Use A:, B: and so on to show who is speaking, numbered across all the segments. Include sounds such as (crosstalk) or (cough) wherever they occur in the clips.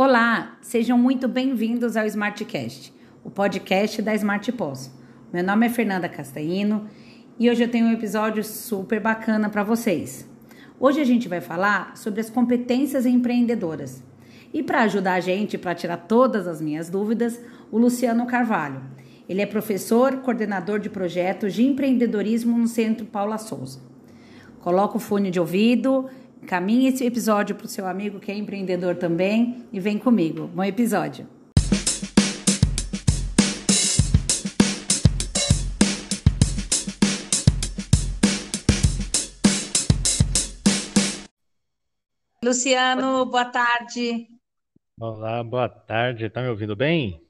A: Olá, sejam muito bem-vindos ao Smartcast, o podcast da Smart Pós. Meu nome é Fernanda Castaino e hoje eu tenho um episódio super bacana para vocês. Hoje a gente vai falar sobre as competências empreendedoras. E para ajudar a gente, para tirar todas as minhas dúvidas, o Luciano Carvalho. Ele é professor, coordenador de projetos de empreendedorismo no Centro Paula Souza. Coloca o fone de ouvido, Caminhe esse episódio para o seu amigo que é empreendedor também e vem comigo. Bom episódio. Luciano, boa tarde.
B: Olá, boa tarde. Está me ouvindo bem?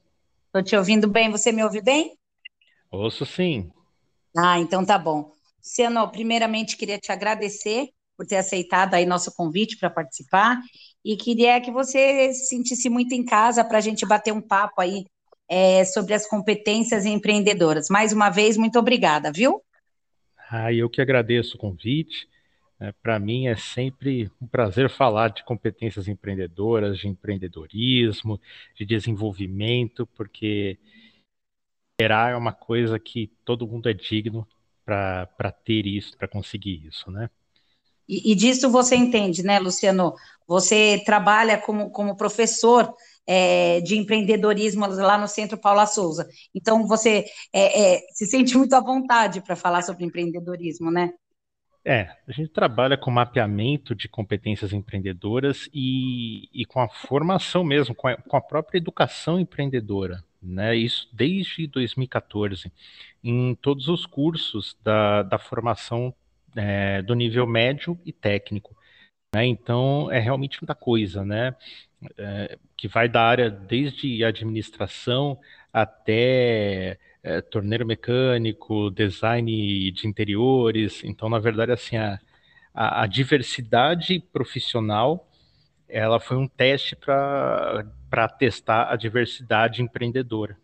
A: Estou te ouvindo bem. Você me ouve bem?
B: Ouço sim.
A: Ah, então tá bom. Luciano, primeiramente queria te agradecer por ter aceitado aí nosso convite para participar e queria que você se sentisse muito em casa para a gente bater um papo aí é, sobre as competências empreendedoras. Mais uma vez, muito obrigada, viu?
B: Ah, eu que agradeço o convite. É, para mim é sempre um prazer falar de competências empreendedoras, de empreendedorismo, de desenvolvimento, porque gerar é uma coisa que todo mundo é digno para ter isso, para conseguir isso, né?
A: E, e, disso você entende, né, Luciano? Você trabalha como, como professor é, de empreendedorismo lá no Centro Paula Souza. Então, você é, é, se sente muito à vontade para falar sobre empreendedorismo, né?
B: É, a gente trabalha com mapeamento de competências empreendedoras e, e com a formação mesmo, com a, com a própria educação empreendedora, né? Isso desde 2014, em todos os cursos da, da formação é, do nível médio e técnico. Né? Então, é realmente muita coisa, né? É, que vai da área desde administração até é, torneiro mecânico, design de interiores. Então, na verdade, assim, a, a, a diversidade profissional ela foi um teste para testar a diversidade empreendedora.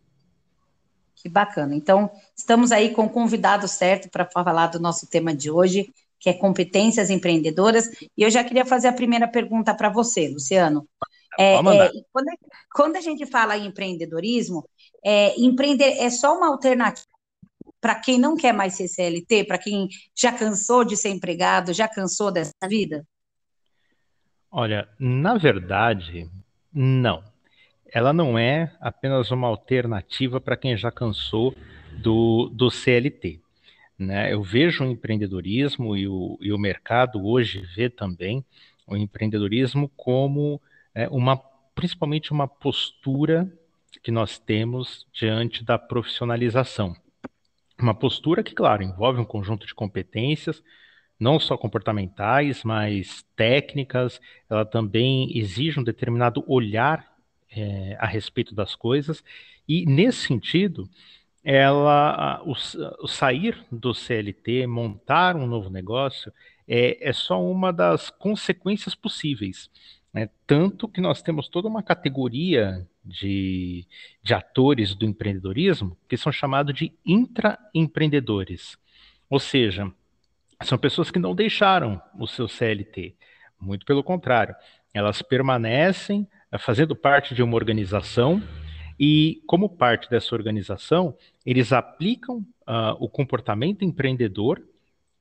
A: Que bacana. Então, estamos aí com o convidado certo para falar do nosso tema de hoje, que é competências empreendedoras. E eu já queria fazer a primeira pergunta para você, Luciano. É, é, quando, quando, a gente fala em empreendedorismo, é, empreender é só uma alternativa para quem não quer mais ser CLT, para quem já cansou de ser empregado, já cansou dessa vida?
B: Olha, na verdade, não ela não é apenas uma alternativa para quem já cansou do, do CLT. Né? Eu vejo o empreendedorismo e o, e o mercado hoje vê também o empreendedorismo como é, uma, principalmente uma postura que nós temos diante da profissionalização. Uma postura que, claro, envolve um conjunto de competências, não só comportamentais, mas técnicas, ela também exige um determinado olhar é, a respeito das coisas, e nesse sentido, ela, o, o, sair do CLT, montar um novo negócio, é, é só uma das consequências possíveis. Né? Tanto que nós temos toda uma categoria de, de atores do empreendedorismo que são chamados de intraempreendedores. Ou seja, são pessoas que não deixaram o seu CLT. Muito pelo contrário, elas permanecem fazendo parte de uma organização e, como parte dessa organização, eles aplicam uh, o comportamento empreendedor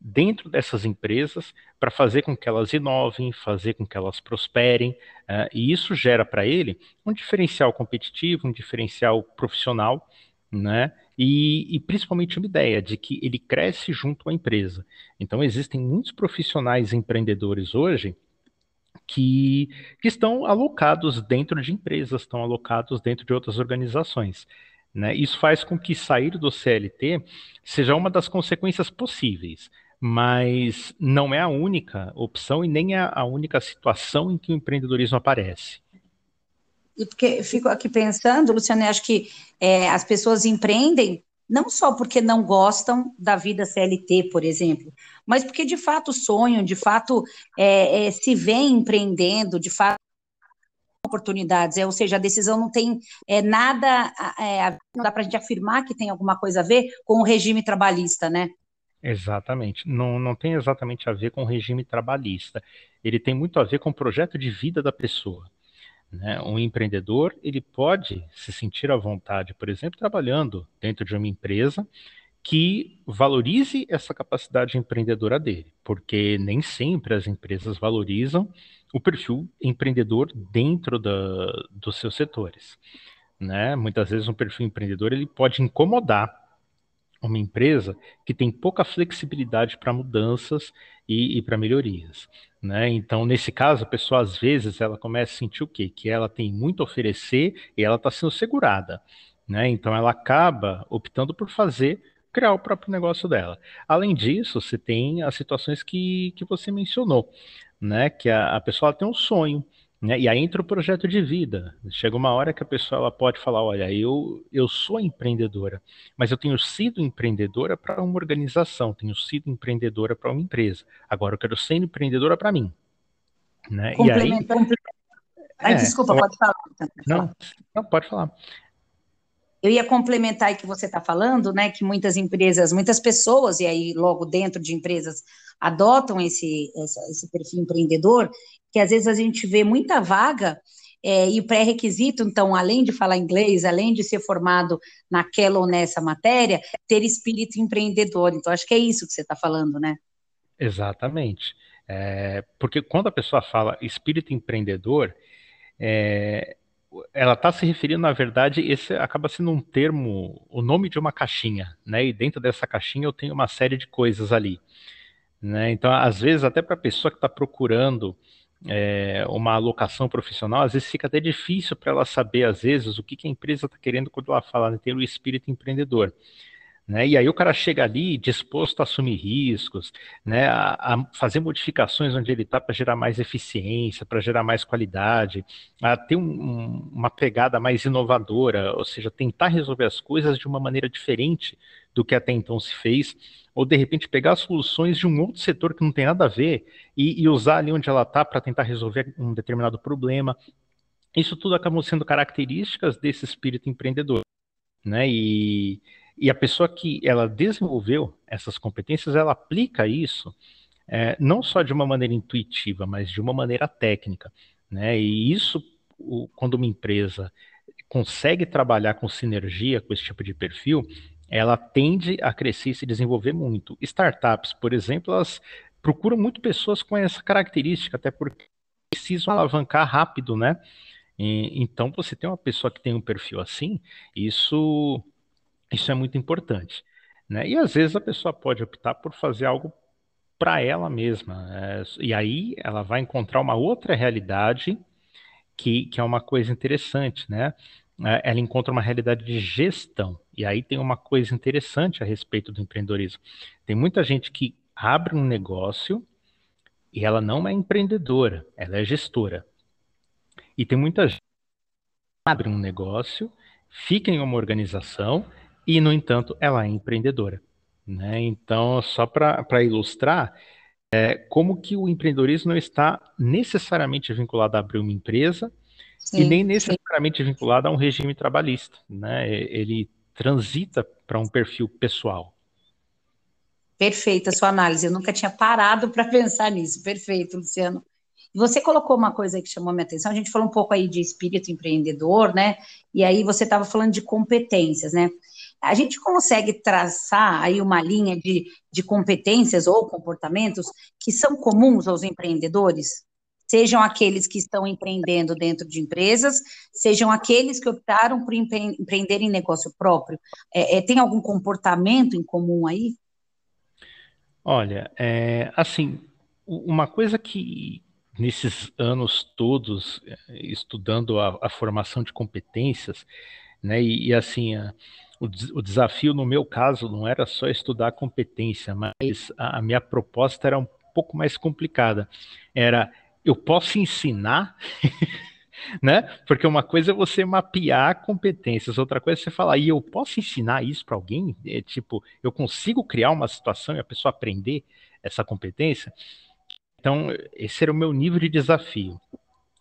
B: dentro dessas empresas para fazer com que elas inovem, fazer com que elas prosperem, uh, e isso gera para ele um diferencial competitivo, um diferencial profissional, né? E, e, principalmente uma ideia de que ele cresce junto à empresa. Então, existem muitos profissionais empreendedores hoje que, que estão alocados dentro de empresas, estão alocados dentro de outras organizações. Né? Isso faz com que sair do CLT seja uma das consequências possíveis, mas não é a única opção e nem é a única situação em que o empreendedorismo aparece.
A: E porque fico aqui pensando, Luciano, acho que é, as pessoas empreendem não só porque não gostam da vida CLT, por exemplo, mas porque de fato sonham, de fato é, é, se vêem empreendendo, de fato oportunidades, é, ou seja, a decisão não tem é, nada, é, não dá para a gente afirmar que tem alguma coisa a ver com o regime trabalhista, né?
B: Exatamente, não, não tem exatamente a ver com o regime trabalhista, ele tem muito a ver com o projeto de vida da pessoa. Né? Um empreendedor ele pode se sentir à vontade, por exemplo, trabalhando dentro de uma empresa que valorize essa capacidade empreendedora dele, porque nem sempre as empresas valorizam o perfil empreendedor dentro da, dos seus setores. Né? Muitas vezes um perfil empreendedor ele pode incomodar uma empresa que tem pouca flexibilidade para mudanças e, e para melhorias. Né? Então, nesse caso, a pessoa às vezes ela começa a sentir o quê? Que ela tem muito a oferecer e ela está sendo segurada. Né? Então, ela acaba optando por fazer criar o próprio negócio dela. Além disso, você tem as situações que, que você mencionou, né? Que a, a pessoa tem um sonho, né? E aí entra o projeto de vida. Chega uma hora que a pessoa ela pode falar: olha, eu, eu sou empreendedora, mas eu tenho sido empreendedora para uma organização, tenho sido empreendedora para uma empresa. Agora eu quero ser empreendedora para mim. Né?
A: E aí, Ai, é, desculpa, pode falar.
B: Não, não, pode falar.
A: Eu ia complementar o que você está falando, né? Que muitas empresas, muitas pessoas, e aí logo dentro de empresas, adotam esse, esse perfil empreendedor, que às vezes a gente vê muita vaga é, e o pré-requisito, então, além de falar inglês, além de ser formado naquela ou nessa matéria, ter espírito empreendedor. Então, acho que é isso que você está falando, né?
B: Exatamente. É, porque quando a pessoa fala espírito empreendedor, é, ela está se referindo, na verdade, esse acaba sendo um termo, o nome de uma caixinha, né? E dentro dessa caixinha eu tenho uma série de coisas ali. Né? Então, às vezes, até para a pessoa que está procurando é, uma alocação profissional, às vezes fica até difícil para ela saber, às vezes, o que, que a empresa está querendo quando ela fala em ter o espírito empreendedor. Né? E aí o cara chega ali disposto a assumir riscos, né? a, a fazer modificações onde ele está para gerar mais eficiência, para gerar mais qualidade, a ter um, um, uma pegada mais inovadora, ou seja, tentar resolver as coisas de uma maneira diferente do que até então se fez, ou de repente pegar soluções de um outro setor que não tem nada a ver e, e usar ali onde ela está para tentar resolver um determinado problema. Isso tudo acabou sendo características desse espírito empreendedor. Né? E, e a pessoa que ela desenvolveu essas competências, ela aplica isso é, não só de uma maneira intuitiva, mas de uma maneira técnica. Né? E isso, o, quando uma empresa consegue trabalhar com sinergia com esse tipo de perfil, ela tende a crescer e se desenvolver muito. Startups, por exemplo, elas procuram muito pessoas com essa característica, até porque precisam alavancar rápido, né? E, então, você tem uma pessoa que tem um perfil assim, isso, isso é muito importante. Né? E às vezes a pessoa pode optar por fazer algo para ela mesma. Né? E aí ela vai encontrar uma outra realidade que, que é uma coisa interessante, né? É, ela encontra uma realidade de gestão. E aí tem uma coisa interessante a respeito do empreendedorismo. Tem muita gente que abre um negócio e ela não é empreendedora, ela é gestora. E tem muita gente que abre um negócio, fica em uma organização e, no entanto, ela é empreendedora. Né? Então, só para ilustrar, é, como que o empreendedorismo não está necessariamente vinculado a abrir uma empresa sim, e nem necessariamente sim. vinculado a um regime trabalhista. Né? Ele transita para um perfil pessoal.
A: Perfeita a sua análise. Eu nunca tinha parado para (laughs) pensar nisso. Perfeito, Luciano. Você colocou uma coisa que chamou minha atenção. A gente falou um pouco aí de espírito empreendedor, né? E aí você estava falando de competências, né? A gente consegue traçar aí uma linha de, de competências ou comportamentos que são comuns aos empreendedores? sejam aqueles que estão empreendendo dentro de empresas, sejam aqueles que optaram por empreender em negócio próprio. É, é, tem algum comportamento em comum aí?
B: Olha, é, assim, uma coisa que nesses anos todos é, estudando a, a formação de competências, né, e, e assim, a, o, o, desafio no meu caso não era só estudar competência, mas a, a minha proposta era um pouco mais complicada. Era eu posso ensinar, (laughs) né? Porque uma coisa é você mapear competências, outra coisa é você falar, e eu posso ensinar isso para alguém? É, tipo, eu consigo criar uma situação e a pessoa aprender essa competência? Então, esse era o meu nível de desafio.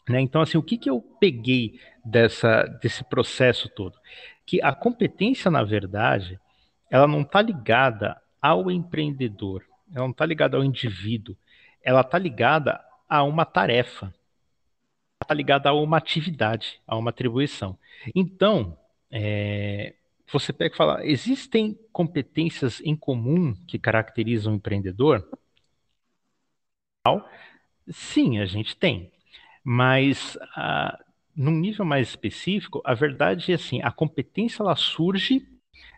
B: Né? Então, assim, o que, que eu peguei dessa, desse processo todo? Que a competência, na verdade, ela não está ligada ao empreendedor, ela não está ligada ao indivíduo, ela está ligada a uma tarefa. está ligada a uma atividade, a uma atribuição. Então, é, você pega e fala: existem competências em comum que caracterizam o empreendedor? Sim, a gente tem. Mas, ah, num nível mais específico, a verdade é assim: a competência ela surge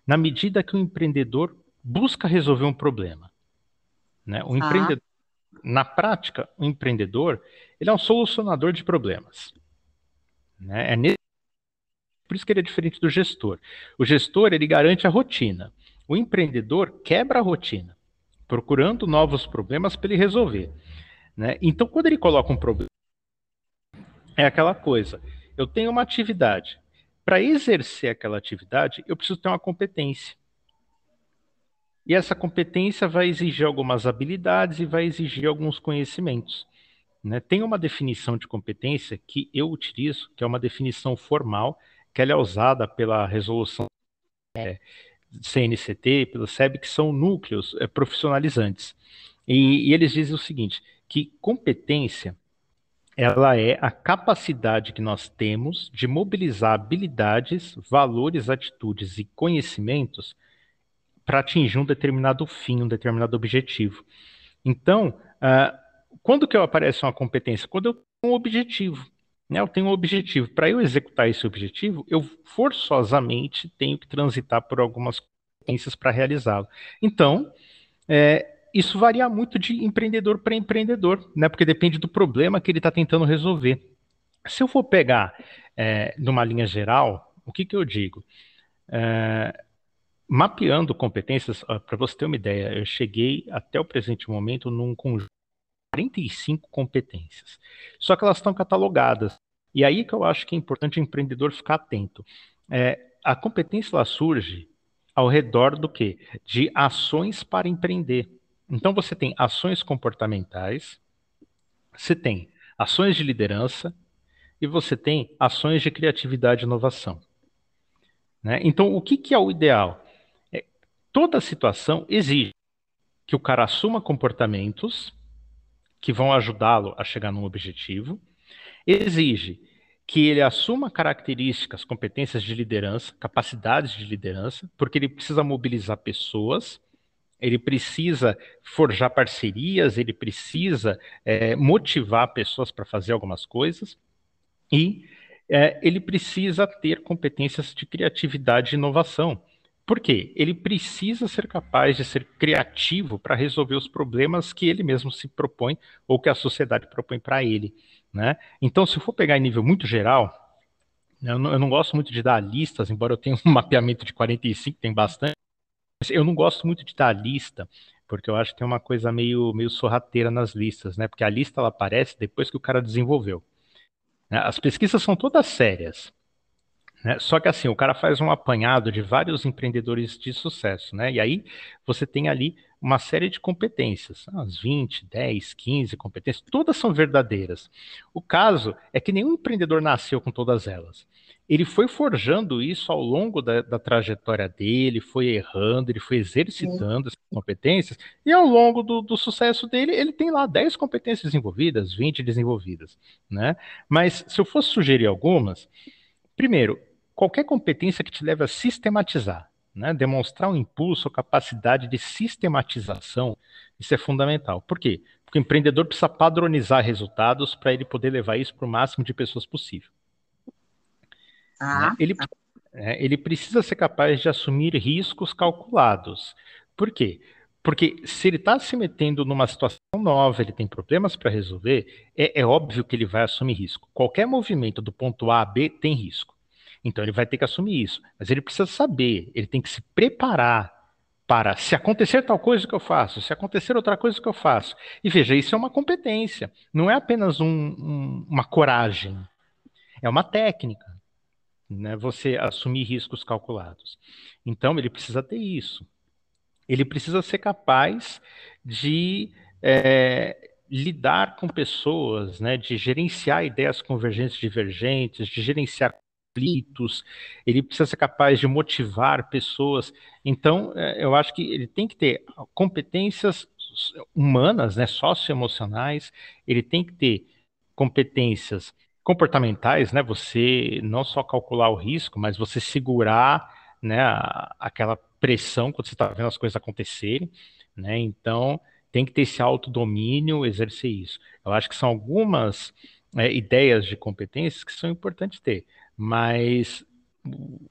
B: na medida que o empreendedor busca resolver um problema. Né? O ah. empreendedor, na prática, o empreendedor ele é um solucionador de problemas. Né? É nesse... Por isso que ele é diferente do gestor. O gestor ele garante a rotina. O empreendedor quebra a rotina, procurando novos problemas para ele resolver. Né? Então, quando ele coloca um problema, é aquela coisa. Eu tenho uma atividade. Para exercer aquela atividade, eu preciso ter uma competência. E essa competência vai exigir algumas habilidades e vai exigir alguns conhecimentos. Né? Tem uma definição de competência que eu utilizo, que é uma definição formal, que ela é usada pela resolução é, CNCT, pelo SEB, que são núcleos é, profissionalizantes. E, e eles dizem o seguinte, que competência ela é a capacidade que nós temos de mobilizar habilidades, valores, atitudes e conhecimentos para atingir um determinado fim, um determinado objetivo. Então, uh, quando que aparece uma competência? Quando eu tenho um objetivo. Né? Eu tenho um objetivo. Para eu executar esse objetivo, eu forçosamente tenho que transitar por algumas competências para realizá-lo. Então, é, isso varia muito de empreendedor para empreendedor, né? Porque depende do problema que ele está tentando resolver. Se eu for pegar é, numa linha geral, o que, que eu digo? É, mapeando competências, para você ter uma ideia, eu cheguei até o presente momento num conjunto de 45 competências. Só que elas estão catalogadas. E aí que eu acho que é importante o empreendedor ficar atento. É, a competência ela surge ao redor do que? De ações para empreender. Então você tem ações comportamentais, você tem ações de liderança e você tem ações de criatividade e inovação. Né? Então, o que, que é o ideal? É, toda situação exige que o cara assuma comportamentos que vão ajudá-lo a chegar num objetivo, exige que ele assuma características, competências de liderança, capacidades de liderança, porque ele precisa mobilizar pessoas ele precisa forjar parcerias, ele precisa é, motivar pessoas para fazer algumas coisas e é, ele precisa ter competências de criatividade e inovação. Por quê? Ele precisa ser capaz de ser criativo para resolver os problemas que ele mesmo se propõe ou que a sociedade propõe para ele. Né? Então, se eu for pegar em nível muito geral, eu não, eu não gosto muito de dar listas, embora eu tenha um (laughs) mapeamento de 45, tem bastante, eu não gosto muito de dar lista, porque eu acho que tem uma coisa meio, meio sorrateira nas listas, né? Porque a lista ela aparece depois que o cara desenvolveu. Né? As pesquisas são todas sérias. Né? Só que assim, o cara faz um apanhado de vários empreendedores de sucesso, né? E aí você tem ali uma série de competências, umas 20, 10, 15 competências, todas são verdadeiras. O caso é que nenhum empreendedor nasceu com todas elas ele foi forjando isso ao longo da, da, trajetória dele, foi errando, ele foi exercitando essas competências, e ao longo do, do, sucesso dele, ele tem lá 10 competências desenvolvidas, 20 desenvolvidas, né? Mas se eu fosse sugerir algumas, primeiro, qualquer competência que te leve a sistematizar, né? Demonstrar um impulso, capacidade de sistematização, isso é fundamental. Por quê? Porque o empreendedor precisa padronizar resultados para ele poder levar isso para o máximo de pessoas possível. Ah. Ele, é, ele precisa ser capaz de assumir riscos calculados. Por quê? Porque se ele está se metendo numa situação nova, ele tem problemas para resolver, é, é, óbvio que ele vai assumir risco. Qualquer movimento do ponto A a B tem risco. Então ele vai ter que assumir isso. Mas ele precisa saber, ele tem que se preparar para se acontecer tal coisa que eu faço, se acontecer outra coisa que eu faço. E veja, isso é uma competência, não é apenas um, um, uma coragem, é uma técnica né, você assumir riscos calculados. Então, ele precisa ter isso. Ele precisa ser capaz de é, lidar com pessoas, né, de gerenciar ideias convergentes e divergentes, de gerenciar conflitos, ele precisa ser capaz de motivar pessoas. Então, é, eu acho que ele tem que ter competências humanas, né, socioemocionais, ele tem que ter competências comportamentais, né? Você não só calcular o risco, mas você segurar, né, aquela pressão quando você está vendo as coisas acontecerem, né? Então tem que ter esse autodomínio, exercer isso. Eu acho que são algumas é, ideias de competências que são importantes ter, mas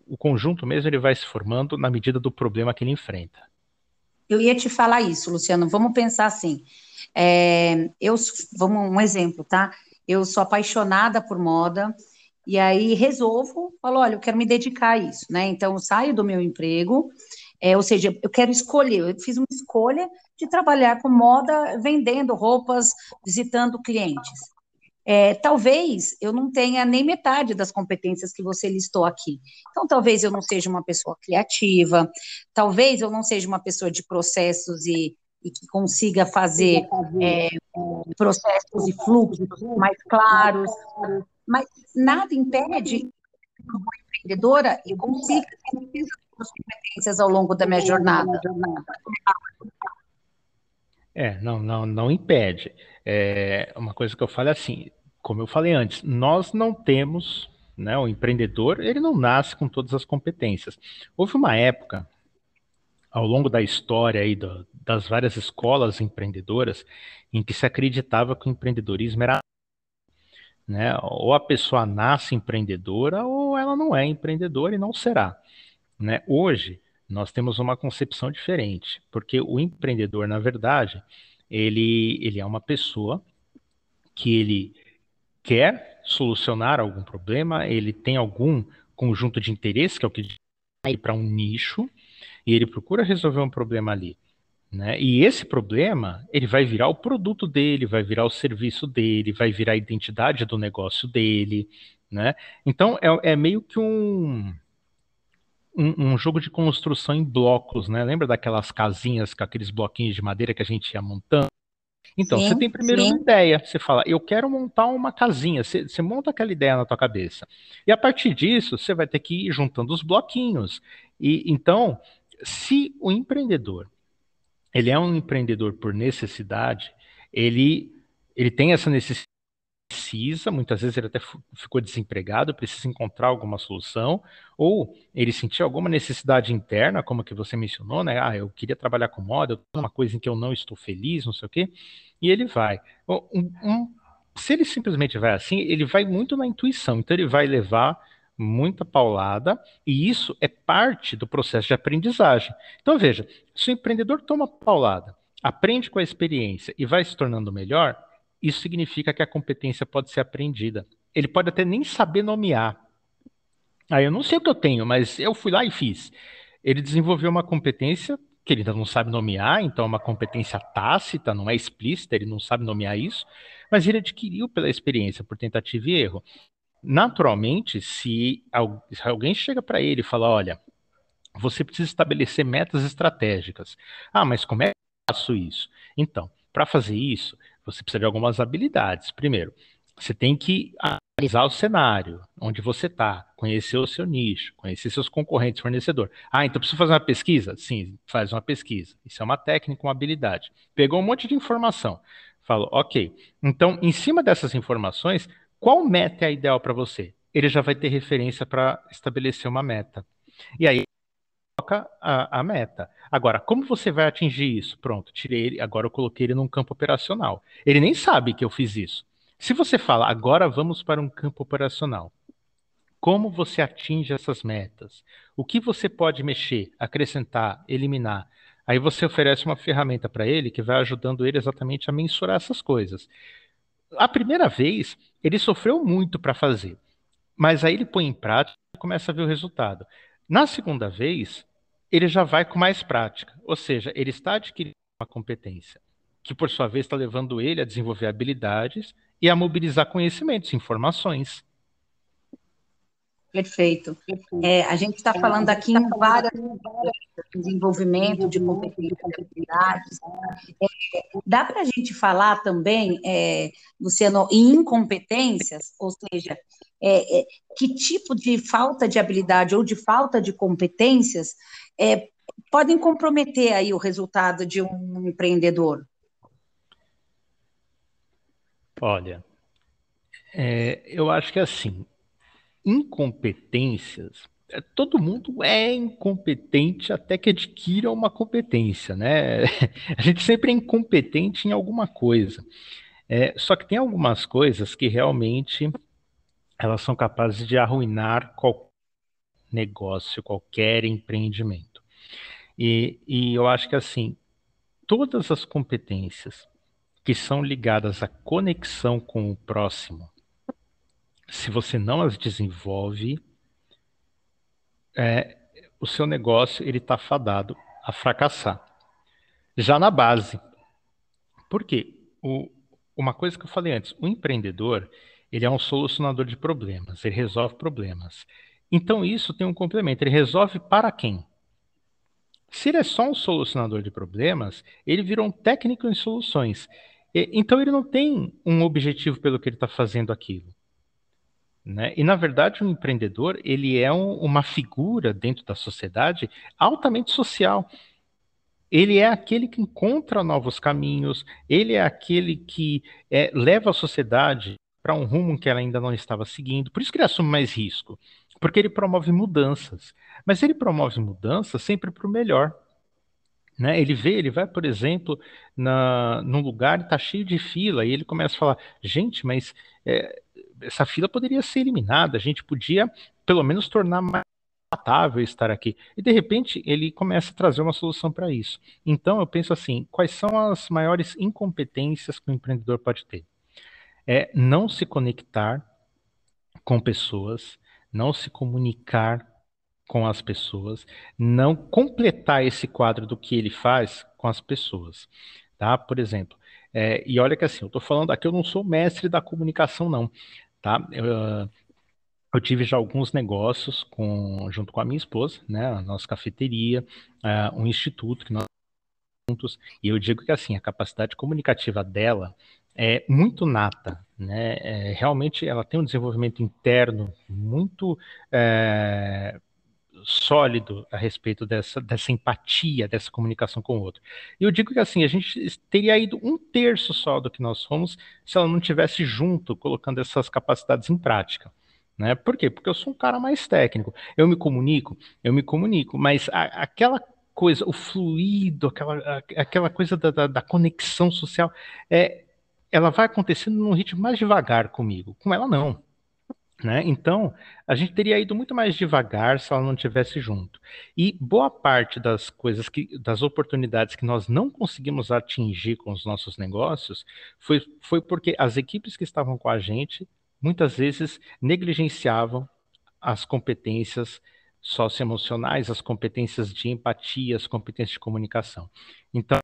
B: o conjunto mesmo ele vai se formando na medida do problema que ele enfrenta.
A: Eu ia te falar isso, Luciano. Vamos pensar assim. É, eu, vamos um exemplo, tá? Eu sou apaixonada por moda e aí resolvo, falo, olha, eu quero me dedicar a isso, né? Então eu saio do meu emprego, é, ou seja, eu quero escolher. Eu fiz uma escolha de trabalhar com moda, vendendo roupas, visitando clientes. É, talvez eu não tenha nem metade das competências que você listou aqui. Então, talvez eu não seja uma pessoa criativa, talvez eu não seja uma pessoa de processos e, e que consiga fazer é, processos e fluxos mais claros, mas nada impede uma empreendedora e consiga ter as competências ao longo da minha jornada.
B: É, não, não, não impede. É, uma coisa que eu falo é assim, como eu falei antes, nós não temos, né, o empreendedor, ele não nasce com todas as competências. Houve uma época, ao longo da história aí do, das várias escolas empreendedoras, em que se acreditava que o empreendedorismo era né? Ou a pessoa nasce empreendedora ou ela não é empreendedora e não será. Né? Hoje, nós temos uma concepção diferente, porque o empreendedor, na verdade, ele, ele é uma pessoa que ele quer solucionar algum problema, ele tem algum conjunto de interesse, que é o que para um nicho, e ele procura resolver um problema ali. Né? E esse problema, ele vai virar o produto dele, vai virar o serviço dele, vai virar a identidade do negócio dele, né? Então, é, é meio que um, um, um, jogo de construção em blocos, né? Lembra daquelas casinhas com aqueles bloquinhos de madeira que a gente ia montando? Então, sim, você tem primeiro sim. uma ideia, você fala, eu quero montar uma casinha, você, você, monta aquela ideia na tua cabeça. E a partir disso, você vai ter que ir juntando os bloquinhos. E então, se o empreendedor ele é um empreendedor por necessidade, ele, ele tem essa necessidade, precisa, muitas vezes ele até ficou desempregado, precisa encontrar alguma solução, ou ele sentiu alguma necessidade interna, como que você mencionou, né? Ah, eu queria trabalhar com moda, uma coisa em que eu não estou feliz, não sei o quê, e ele vai. Um, um, se ele simplesmente vai assim, ele vai muito na intuição, então ele vai levar muita paulada, e isso é parte do processo de aprendizagem. Então, veja, se o empreendedor toma paulada, aprende com a experiência e vai se tornando melhor, isso significa que a competência pode ser aprendida. Ele pode até nem saber nomear. Ah, eu não sei o que eu tenho, mas eu fui lá e fiz. Ele desenvolveu uma competência que ele ainda não sabe nomear, então é uma competência tácita, não é explícita, ele não sabe nomear isso, mas ele adquiriu pela experiência, por tentativa e erro naturalmente, se alguém chega para ele e fala, olha, você precisa estabelecer metas estratégicas. Ah, mas como é que eu faço isso? Então, para fazer isso, você precisa de algumas habilidades. Primeiro, você tem que analisar o cenário, onde você está, conhecer o seu nicho, conhecer seus concorrentes, fornecedor. Ah, então preciso fazer uma pesquisa? Sim, faz uma pesquisa. Isso é uma técnica, uma habilidade. Pegou um monte de informação. Falou, ok. Então, em cima dessas informações, qual meta é ideal para você? Ele já vai ter referência para estabelecer uma meta. E aí coloca a, a, meta. Agora, como você vai atingir isso? Pronto, tirei ele, agora eu coloquei ele num campo operacional. Ele nem sabe que eu fiz isso. Se você fala, agora vamos para um campo operacional, como você atinge essas metas? O que você pode mexer, acrescentar, eliminar? Aí você oferece uma ferramenta para ele que vai ajudando ele exatamente a mensurar essas coisas a primeira vez, ele sofreu muito para fazer, mas aí ele põe em prática e começa a ver o resultado. Na segunda vez, ele já vai com mais prática, ou seja, ele está adquirindo uma competência, que por sua vez está levando ele a desenvolver habilidades e a mobilizar conhecimentos, informações.
A: Perfeito. É, a gente está falando aqui em várias desenvolvimento de competências. É, dá para a gente falar também, é, Luciano, em incompetências, ou seja, é, é, que tipo de falta de habilidade ou de falta de competências é, podem comprometer aí o resultado de um empreendedor?
B: Olha, É, eu acho que assim, incompetências, é, todo mundo é incompetente até que adquira uma competência, né? (laughs) A gente sempre é incompetente em alguma coisa. É, só que tem algumas coisas que realmente elas são capazes de arruinar qualquer negócio, qualquer empreendimento. E, e eu acho que assim, todas as competências que são ligadas à conexão com o próximo, se você não as desenvolve, é, o seu negócio ele está fadado a fracassar. Já na base. Por quê? O, uma coisa que eu falei antes, o empreendedor ele é um solucionador de problemas, ele resolve problemas. Então isso tem um complemento, ele resolve para quem? Se ele é só um solucionador de problemas, ele virou um técnico em soluções. Então ele não tem um objetivo pelo que ele está fazendo aquilo. Né? E na verdade o empreendedor ele é um, uma figura dentro da sociedade altamente social. Ele é aquele que encontra novos caminhos, ele é aquele que é, leva a sociedade para um rumo que ela ainda não estava seguindo. Por isso que ele assume mais risco, porque ele promove mudanças. Mas ele promove mudanças sempre para o melhor. Né? Ele vê, ele vai, por exemplo, na, num lugar e está cheio de fila, e ele começa a falar: gente, mas é, essa fila poderia ser eliminada, a gente podia pelo menos tornar mais palatável estar aqui. E de repente ele começa a trazer uma solução para isso. Então eu penso assim: quais são as maiores incompetências que o empreendedor pode ter? é não se conectar com pessoas, não se comunicar com as pessoas, não completar esse quadro do que ele faz com as pessoas, tá? Por exemplo, é, e olha que assim, eu estou falando aqui, eu não sou mestre da comunicação, não, tá? Eu, eu tive já alguns negócios com, junto com a minha esposa, né? A nossa cafeteria, uh, um instituto que nós juntos, e eu digo que assim, a capacidade comunicativa dela é muito nata, né? É, realmente ela tem um desenvolvimento interno muito é, sólido a respeito dessa, dessa empatia, dessa comunicação com o outro. E eu digo que assim, a gente teria ido um terço só do que nós somos se ela não tivesse junto, colocando essas capacidades em prática. Né? Por quê? Porque eu sou um cara mais técnico. Eu me comunico, eu me comunico, mas a, aquela coisa, o fluido, aquela, a, aquela coisa da, da, da conexão social, é, ela vai acontecendo num ritmo mais devagar comigo. Com ela, não. Né? Então, a gente teria ido muito mais devagar se ela não tivesse junto. E boa parte das coisas que, das oportunidades que nós não conseguimos atingir com os nossos negócios foi, foi porque as equipes que estavam com a gente muitas vezes negligenciavam as competências socioemocionais, as competências de empatia, as competências de comunicação. Então,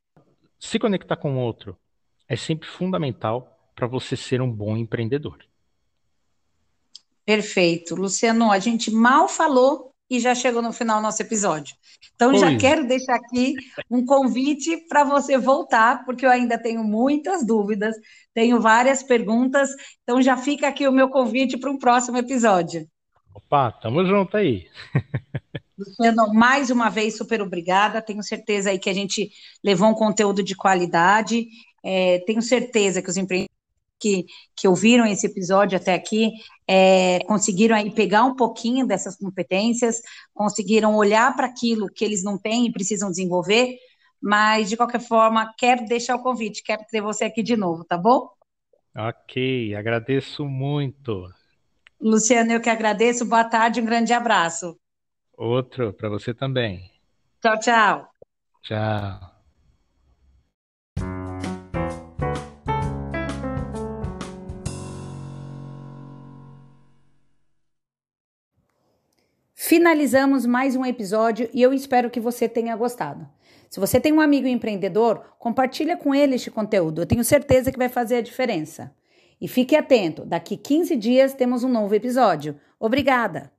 B: se conectar com o outro é sempre fundamental para você ser um bom empreendedor.
A: Perfeito. Luciano, a gente mal falou e já chegou no final do nosso episódio. Então, pois. já quero deixar aqui um convite para você voltar, porque eu ainda tenho muitas dúvidas, tenho várias perguntas, então já fica aqui o meu convite para um próximo episódio.
B: Opa, tamo junto aí. (laughs)
A: Luciano, mais uma vez, super obrigada. Tenho certeza aí que a gente levou um conteúdo de qualidade é, tenho certeza que os empreendedores que, que ouviram esse episódio até aqui é, conseguiram aí pegar um pouquinho dessas competências, conseguiram olhar para aquilo que eles não têm e precisam desenvolver, mas de qualquer forma, quero deixar o convite, quero ter você aqui de novo, tá bom?
B: Ok, agradeço muito.
A: Luciano, eu que agradeço, boa tarde, um grande abraço.
B: Outro para você também.
A: Tchau, tchau.
B: Tchau.
A: Finalizamos mais um episódio e eu espero que você tenha gostado. Se você tem um amigo empreendedor, compartilha com ele este conteúdo. Eu tenho certeza que vai fazer a diferença. E fique atento, daqui 15 dias temos um novo episódio. Obrigada!